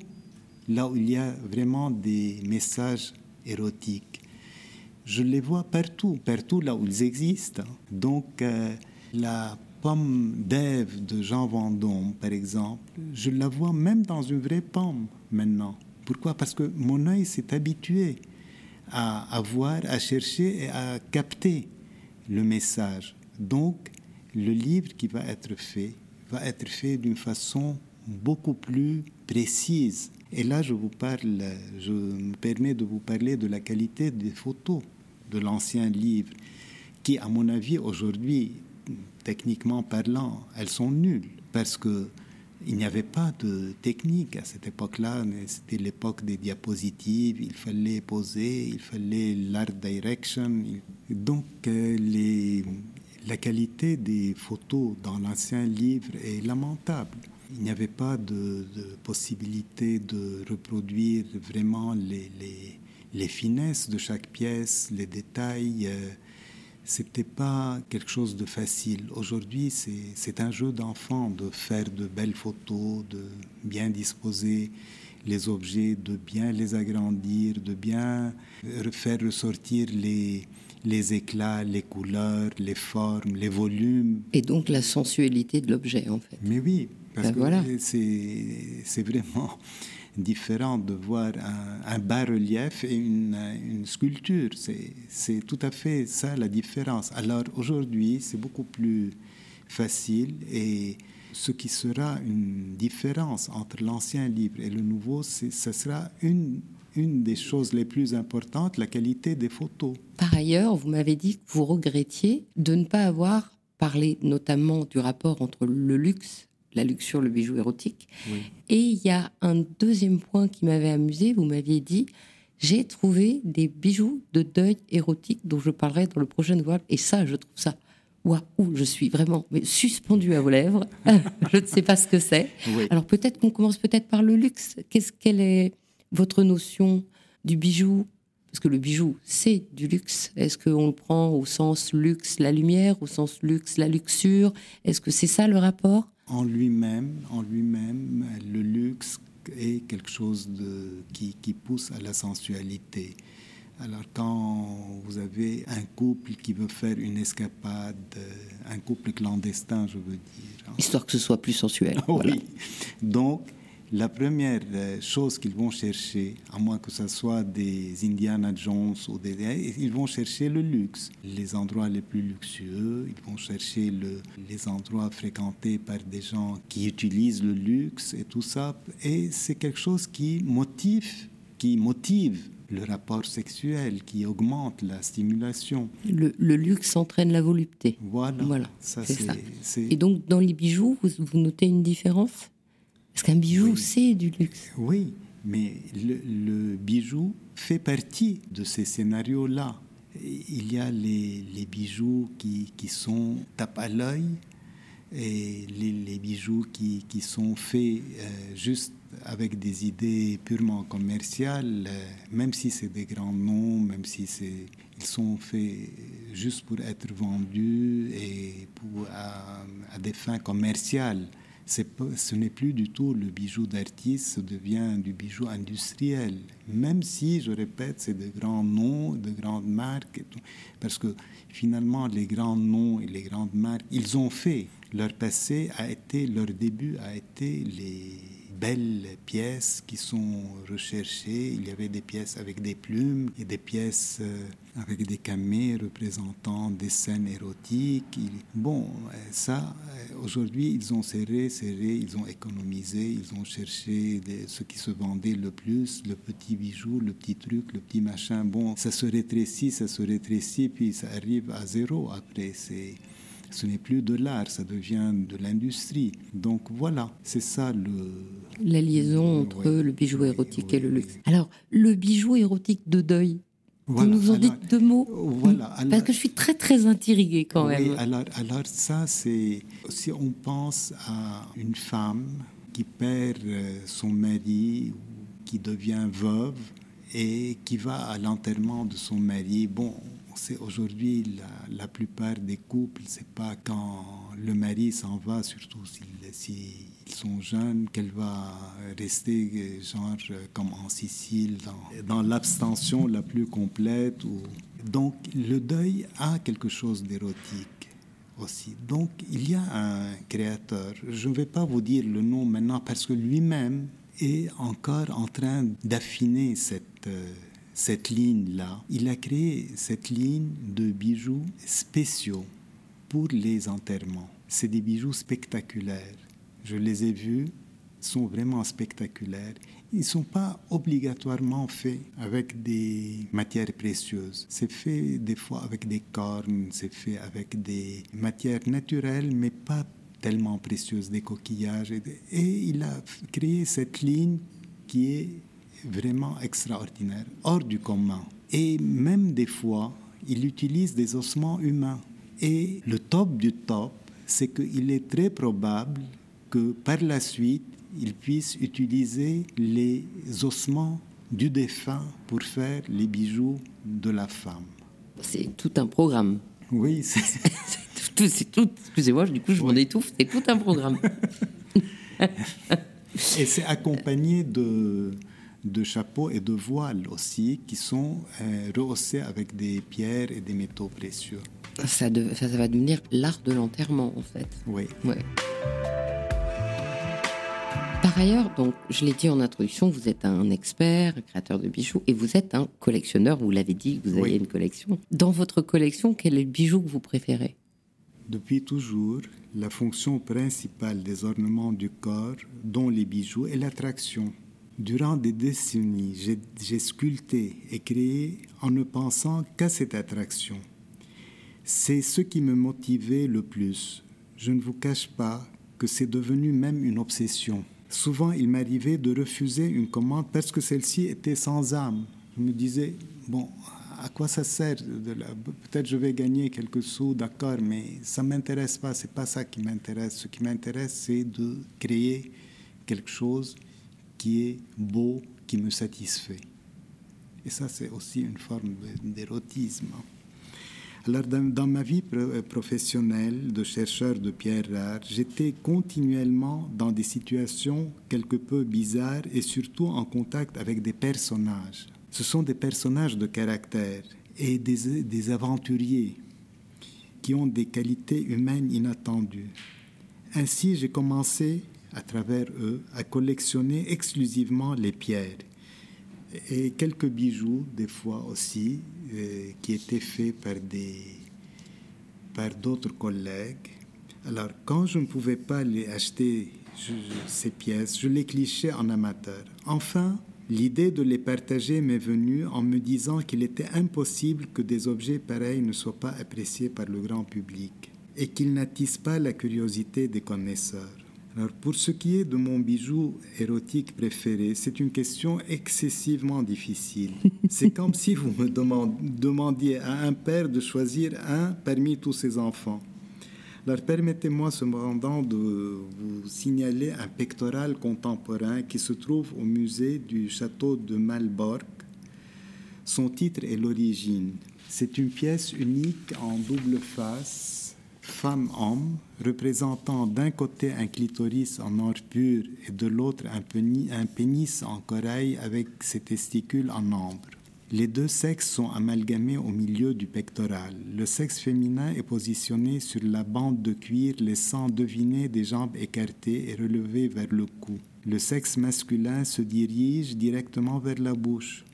là où il y a vraiment des messages érotiques. Je les vois partout, partout là où ils existent. Donc, euh, la pomme d'Ève de Jean Vendôme, par exemple, je la vois même dans une vraie pomme maintenant. Pourquoi? Parce que mon œil s'est habitué à, voir, à chercher et à capter le message. Donc, le livre qui va être fait va être fait d'une façon beaucoup plus précise. Et là, je vous parle, je me permets de vous parler de la qualité des photos de l'ancien livre, qui, à mon avis, aujourd'hui, techniquement parlant, elles sont nulles, parce que il n'y avait pas de technique à cette époque-là. C'était l'époque des diapositives. Il fallait poser, il fallait l'art direction. Donc, euh, la qualité des photos dans l'ancien livre est lamentable. Il n'y avait pas de, possibilité de reproduire vraiment les, les, les, finesses de chaque pièce, les détails. C'était pas quelque chose de facile. Aujourd'hui, c'est un jeu d'enfant de faire de belles photos, de bien disposer les objets, de bien les agrandir, de bien faire ressortir les, les éclats, les couleurs, les formes, les volumes. Et donc la sensualité de l'objet, en fait. Mais oui, parce ben que voilà. c'est vraiment différent de voir un, bas-relief et une, une sculpture. C'est tout à fait ça la différence. Alors aujourd'hui, c'est beaucoup plus facile et ce qui sera une différence entre l'ancien livre et le nouveau, ce sera une, une des choses les plus importantes, la qualité des photos. Par ailleurs, vous m'avez dit que vous regrettiez de ne pas avoir parlé notamment du rapport entre le luxe la luxure, le bijou érotique. Et il y a un deuxième point qui m'avait amusé. Vous m'aviez dit, j'ai trouvé des bijoux de deuil érotique dont je parlerai dans le prochain ouvrage. Et ça, je trouve ça, waouh, je suis vraiment suspendu à vos lèvres. je ne sais pas ce que c'est. Alors peut-être qu'on commence peut-être par le luxe. Qu'est-ce quelle est votre notion du bijou? Parce que le bijou, c'est du luxe. Est-ce qu'on le prend au sens luxe, la lumière, au sens luxe, la luxure? Est-ce que c'est ça le rapport? En lui-même, en lui-même, le luxe est quelque chose de, qui, qui, pousse à la sensualité. Alors quand vous avez un couple qui veut faire une escapade, un couple clandestin, je veux dire. Histoire que ce soit plus sensuel. oui. Donc, la première euh, chose qu'ils vont chercher, à moins que ce soit des Indiana Jones ou des, ils vont chercher le luxe, les endroits les plus luxueux, ils vont chercher le, les endroits fréquentés par des gens qui utilisent le luxe et tout ça. Et c'est quelque chose qui motive, qui motive le rapport sexuel, qui augmente la stimulation. Le, luxe entraîne la volupté. Voilà. voilà ça, ça. Et donc, dans les bijoux, vous notez une différence? Parce qu'un bijou, c'est du luxe. Oui, mais le, bijou fait partie de ces scénarios-là. Il y a les, bijoux qui, qui sont tape à l'œil, et les, bijoux qui, qui, sont faits euh, juste avec des idées purement commerciales, euh, même si c'est des grands noms, même si c'est, ils sont faits juste pour être vendus et pour, à, à des fins commerciales ce n'est plus du tout le bijou d'artiste, ce devient du bijou industriel. Même si, je répète, c'est de grands noms, de grandes marques, parce que finalement, les grands noms et les grandes marques, ils ont fait. Leur passé a été, leur début a été les belles pièces qui sont recherchées. Il y avait des pièces avec des plumes et des pièces euh, avec des camées représentant des scènes érotiques. Bon, euh, ça, euh, aujourd'hui, ils ont serré, serré, ils ont économisé, ils ont cherché ce qui se vendait le plus, le petit bijou, le petit truc, le petit machin. Bon, ça se rétrécit, ça se rétrécit, puis ça arrive à zéro après. C'est ce n'est plus de l'art, ça devient de l'industrie. Donc voilà, c'est ça le... La liaison entre le bijou érotique et le luxe. Alors, le bijou érotique de deuil, vous nous en dites deux mots Voilà. Parce que je suis très très intriguée quand même. Alors, alors ça, c'est... Si on pense à une femme qui perd euh, son mari, qui devient veuve et qui va à l'enterrement de son mari, bon, c'est aujourd'hui la, la, plupart des couples, c'est pas quand le mari s'en va, surtout s'ils sont jeunes, qu'elle va rester genre comme en Sicile, dans, l'abstention la plus complète. Ou... Donc le deuil a quelque chose d'érotique aussi. Donc il y a un créateur, je ne vais pas vous dire le nom maintenant parce que lui-même est encore en train d'affiner cette... Euh, cette ligne-là. Il a créé cette ligne de bijoux spéciaux pour les enterrements. C'est des bijoux spectaculaires. Je les ai vus, sont vraiment spectaculaires. Ils ne sont pas obligatoirement faits avec des matières précieuses. C'est fait des fois avec des cornes, c'est fait avec des matières naturelles, mais pas tellement précieuses, des coquillages. Et il a créé cette ligne qui est vraiment extraordinaire, hors du commun. Et même des fois, il utilise des ossements humains. Et le top du top, c'est qu'il est très probable que par la suite, il puisse utiliser les ossements du défunt pour faire les bijoux de la femme. C'est tout un programme. Oui, c'est tout. Excusez-moi, du coup, je m'en étouffe. C'est tout un programme. Et c'est accompagné de, de chapeaux et de voiles aussi qui sont euh, rehaussés avec des pierres et des métaux précieux. Ça, ça, va devenir l'art de l'enterrement en fait. Oui. Ouais. Par ailleurs, donc, je l'ai dit en introduction, vous êtes un expert, créateur de bijoux, et vous êtes un collectionneur, vous l'avez dit, vous avez une collection. Dans votre collection, quel est le bijou que vous préférez? Depuis toujours, la fonction principale des ornements du corps, dont les bijoux, est l'attraction. Durant des décennies, j'ai sculpté et créé en ne pensant qu'à cette attraction. C'est ce qui me motivait le plus. Je ne vous cache pas que c'est devenu même une obsession. Souvent, il m'arrivait de refuser une commande parce que celle-ci était sans âme. Je me disais, bon, à quoi ça sert Peut-être je vais gagner quelques sous, d'accord, mais ça ne m'intéresse pas, c'est pas ça qui m'intéresse. Ce qui m'intéresse, c'est de créer quelque chose qui est beau, qui me satisfait. Et ça, c'est aussi une forme d'érotisme. Alors, dans, ma vie euh, professionnelle de chercheur de pierres rares, j'étais continuellement dans des situations quelque peu bizarres et surtout en contact avec des personnages. Ce sont des personnages de caractère et des, des aventuriers qui ont des qualités humaines inattendues. Ainsi, j'ai commencé à travers eux à collectionner exclusivement les pierres et quelques bijoux des fois aussi euh, qui étaient faits par des par d'autres collègues. Alors quand je ne pouvais pas les acheter ces pièces, je les clichais en amateur. Enfin, l'idée de les partager m'est venue en me disant qu'il était impossible que des objets pareils ne soient pas appréciés par le grand public et qu'ils n'attisent pas la curiosité des connaisseurs. Alors pour ce qui est de mon bijou érotique préféré, c'est une question excessivement difficile. C'est comme si vous me demandiez à un père de choisir un parmi tous ses enfants. Alors permettez-moi cependant de vous signaler un pectoral contemporain qui se trouve au musée du château de Malbork. Son titre est L'origine. C'est une pièce unique en double face, femme-homme, représentant d'un côté un clitoris en or pur et de l'autre un, pénis en corail avec ses testicules en ambre. Les deux sexes sont amalgamés au milieu du pectoral. Le sexe féminin est positionné sur la bande de cuir, laissant deviner des jambes écartées et relevées vers le cou. Le sexe masculin se dirige directement vers la bouche.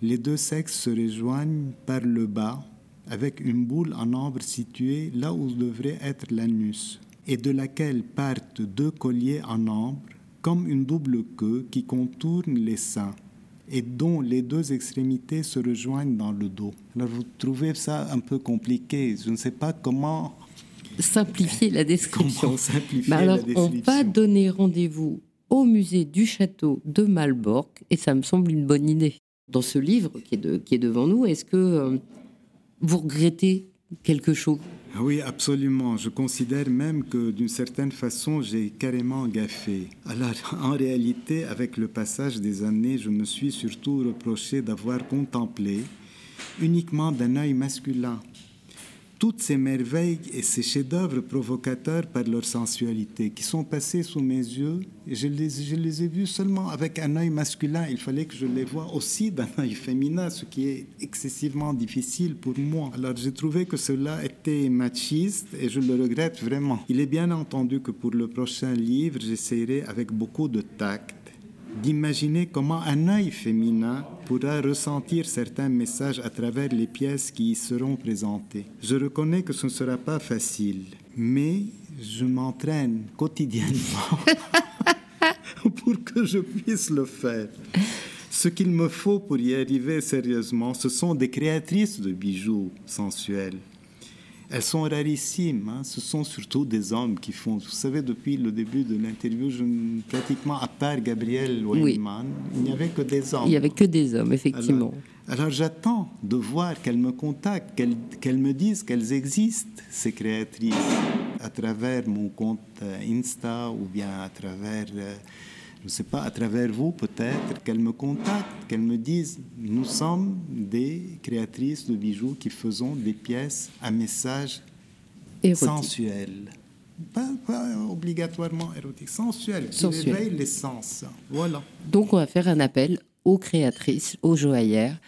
Les deux sexes se rejoignent par le bas, avec une boule en ambre située là où devrait être l'anus, et de laquelle partent deux colliers en ambre, comme une double queue qui contourne les seins et dont les deux extrémités se rejoignent dans le dos. Alors vous trouvez ça un peu compliqué. Je ne sais pas comment simplifier la description. Simplifier alors, la description. on va donner rendez-vous au musée du château de Malbork et ça me semble une bonne idée. Dans ce livre qui est, de- qui est devant nous, est-ce que euh, vous regrettez quelque chose? Ah Oui, absolument. Je considère même que d'une certaine façon, j'ai carrément gaffé. Alors, en réalité, avec le passage des années, je me suis surtout reproché d'avoir contemplé uniquement d'un œil masculin toutes ces merveilles et ces chefs-d'œuvre provocateurs par leur sensualité qui sont passés sous mes yeux je les, je les ai vus seulement avec un œil masculin. Il fallait que je les voie aussi d'un œil féminin, ce qui est excessivement difficile pour moi. Alors j'ai trouvé que cela était machiste et je le regrette vraiment. Il est bien entendu que pour le prochain livre, j'essaierai avec beaucoup de tact d'imaginer comment un œil féminin pourra ressentir certains messages à travers les pièces qui y seront présentées. Je reconnais que ce ne sera pas facile, mais je m'entraîne quotidiennement pour que je puisse le faire. Ce qu'il me faut pour y arriver sérieusement, ce sont des créatrices de bijoux sensuels. Elles sont rarissimes. hein. Ce sont surtout des hommes qui font. Vous savez, depuis le début de l'interview, pratiquement à part Gabriel Weinman, il n'y avait que des hommes. Il n'y avait que des hommes, effectivement. Alors, alors j'attends de voir qu'elles me contactent, qu'elles me disent qu'elles existent, ces créatrices, à travers mon compte Insta ou bien à travers, euh, je ne sais pas, à travers vous peut-être, qu'elles me contactent, qu'elles me disent, nous sommes des créatrices de bijoux qui faisons des pièces à message Érotique. sensuel. Pas, pas obligatoirement érotique, sensuel, qui Sensuel. réveille les sens. Voilà. Donc, on va faire un appel aux créatrices, aux joaillères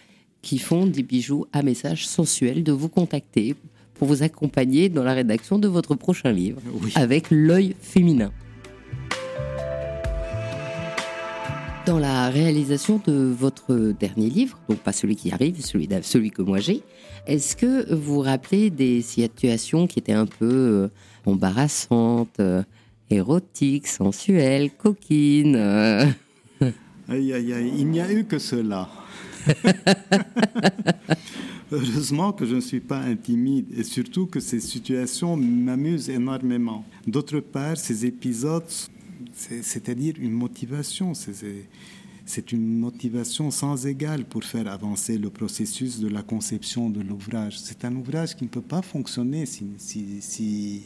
qui font des bijoux à message sensuel de vous contacter pour vous accompagner dans la rédaction de votre prochain livre Oui. avec l'œil féminin. Dans la réalisation de votre dernier livre, donc pas celui qui arrive, celui, celui que moi j'ai, est-ce que vous vous rappelez des situations qui étaient un peu euh, embarrassantes, euh, érotiques, sensuelles, coquines euh, Aïe, aïe, aïe, il n'y a eu que cela. Heureusement que je ne suis pas intimide et surtout que ces situations m'amusent énormément. D'autre part, ces épisodes, c'est-à-dire une motivation, c'est- une motivation sans égale pour faire avancer le processus de la conception de l'ouvrage. C'est un ouvrage qui ne peut pas fonctionner si- si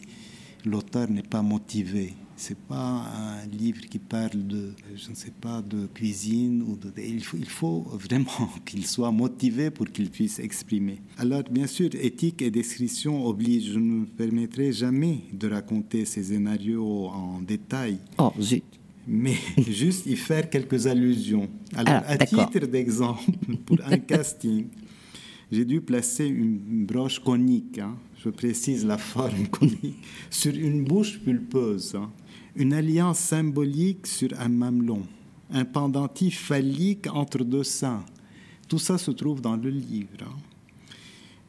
l'auteur n'est pas motivé. C'est pas un livre qui parle de, je ne sais pas, de cuisine ou de. Il faut, il faut vraiment qu'il soit motivé pour qu'il puisse exprimer. Alors, bien sûr, éthique et description obligent. Je ne me permettrai jamais de raconter ces scénarios en détail Oh, zut mais juste y faire quelques allusions. Alors, Alors, à titre d'exemple, pour un casting, j'ai dû placer une broche conique, hein, je précise la forme conique, sur une bouche pulpeuse, hein, une alliance symbolique sur un mamelon, un pendentif phallique entre deux seins. Tout ça se trouve dans le livre. hein.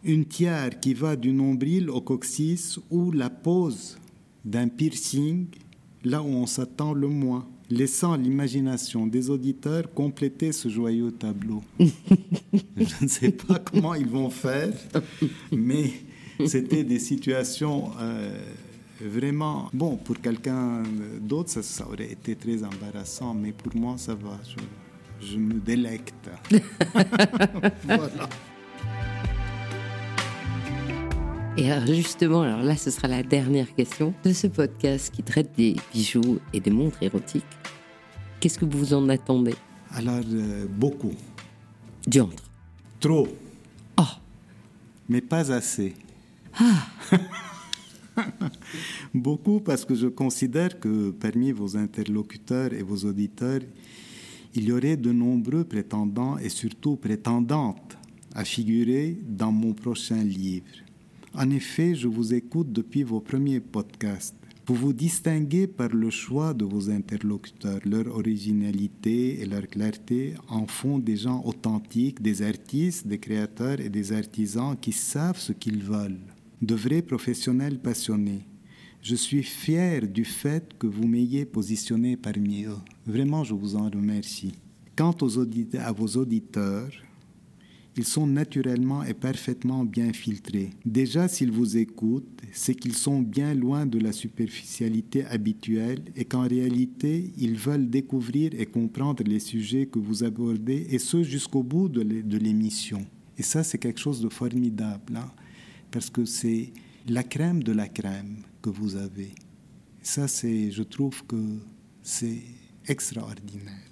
Une tiare qui va du nombril au coccyx ou la pose d'un piercing là où on s'attend le moins, laissant l'imagination des auditeurs compléter ce joyeux tableau. Je ne sais pas comment ils vont faire, mais c'était des situations euh, vraiment... Bon, pour quelqu'un d'autre, ça, ça aurait été très embarrassant, mais pour moi, ça va. Je, je me délecte. voilà. Et alors justement, alors là, ce sera la dernière question de ce podcast qui traite des bijoux et des montres érotiques. Qu'est-ce que vous en attendez? Alors, euh, beaucoup. Diantre. Trop. Oh. Mais pas assez. Ah. beaucoup parce que je considère que parmi vos interlocuteurs et vos auditeurs, il y aurait de nombreux prétendants et surtout prétendantes à figurer dans mon prochain livre. En effet, je vous écoute depuis vos premiers podcasts. Vous vous distinguez par le choix de vos interlocuteurs. Leur originalité et leur clarté en font des gens authentiques, des artistes, des créateurs et des artisans qui savent ce qu'ils veulent. De vrais professionnels passionnés. Je suis fier du fait que vous m'ayez positionné parmi eux. Vraiment, je vous en remercie. Quant aux à vos auditeurs, ils sont naturellement et parfaitement bien filtrés. Déjà, s'ils vous écoutent, c'est qu'ils sont bien loin de la superficialité habituelle et qu'en réalité, ils veulent découvrir et comprendre les sujets que vous abordez, et ce jusqu'au bout de l'émission. Et ça, c'est quelque chose de formidable, hein, parce que c'est la crème de la crème que vous avez. Ça, c'est, je trouve que c'est extraordinaire.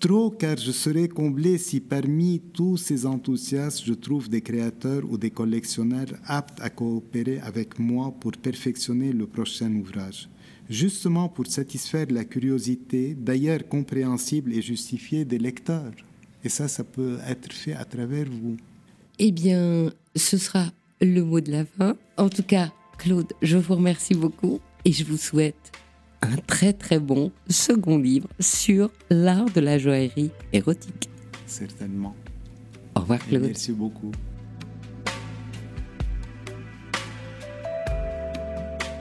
Trop car je serais comblé si parmi tous ces enthousiastes je trouve des créateurs ou des collectionneurs aptes à coopérer avec moi pour perfectionner le prochain ouvrage, justement pour satisfaire la curiosité, d'ailleurs compréhensible et justifiée des lecteurs. Et ça, ça peut être fait à travers vous. Eh bien, ce sera le mot de la fin. En tout cas, Claude, je vous remercie beaucoup et je vous souhaite un très très bon second livre sur l'art de la joaillerie érotique. Certainement. Au revoir Claude. merci beaucoup.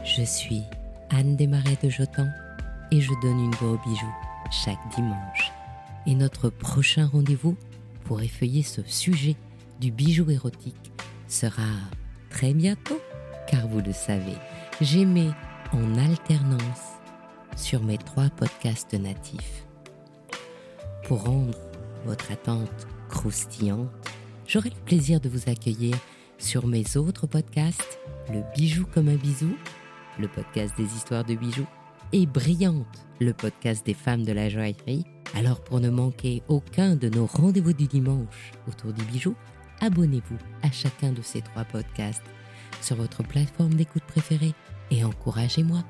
Je suis Anne Desmarais de Jotan et je donne une voix aux bijoux chaque dimanche. Et notre prochain rendez-vous pour effeuiller ce sujet du bijou érotique sera très bientôt, car vous le savez, j'aimais en alternance sur mes trois podcasts natifs. Pour rendre votre attente croustillante, j'aurai le plaisir de vous accueillir sur mes autres podcasts, Le Bijou comme un bisou, le podcast des histoires de bijoux, et Brillante, le podcast des femmes de la joaillerie. Alors pour ne manquer aucun de nos rendez-vous du dimanche autour du bijou, abonnez-vous à chacun de ces trois podcasts sur votre plateforme d'écoute préférée et encouragez-moi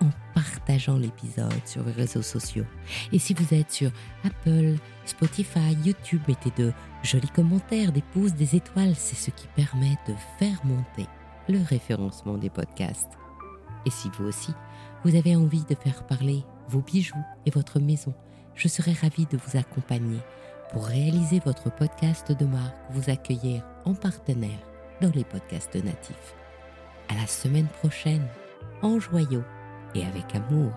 en partageant l'épisode sur vos réseaux sociaux. Et si vous êtes sur Apple, Spotify, YouTube, mettez de jolis commentaires, des pouces, des étoiles. C'est ce qui permet de faire monter le référencement des podcasts. Et si vous aussi, vous avez envie de faire parler vos bijoux et votre maison, je serai ravie de vous accompagner pour réaliser votre podcast de marque, vous accueillir en partenaire dans les podcasts natifs. À la semaine prochaine, en joyau et avec amour.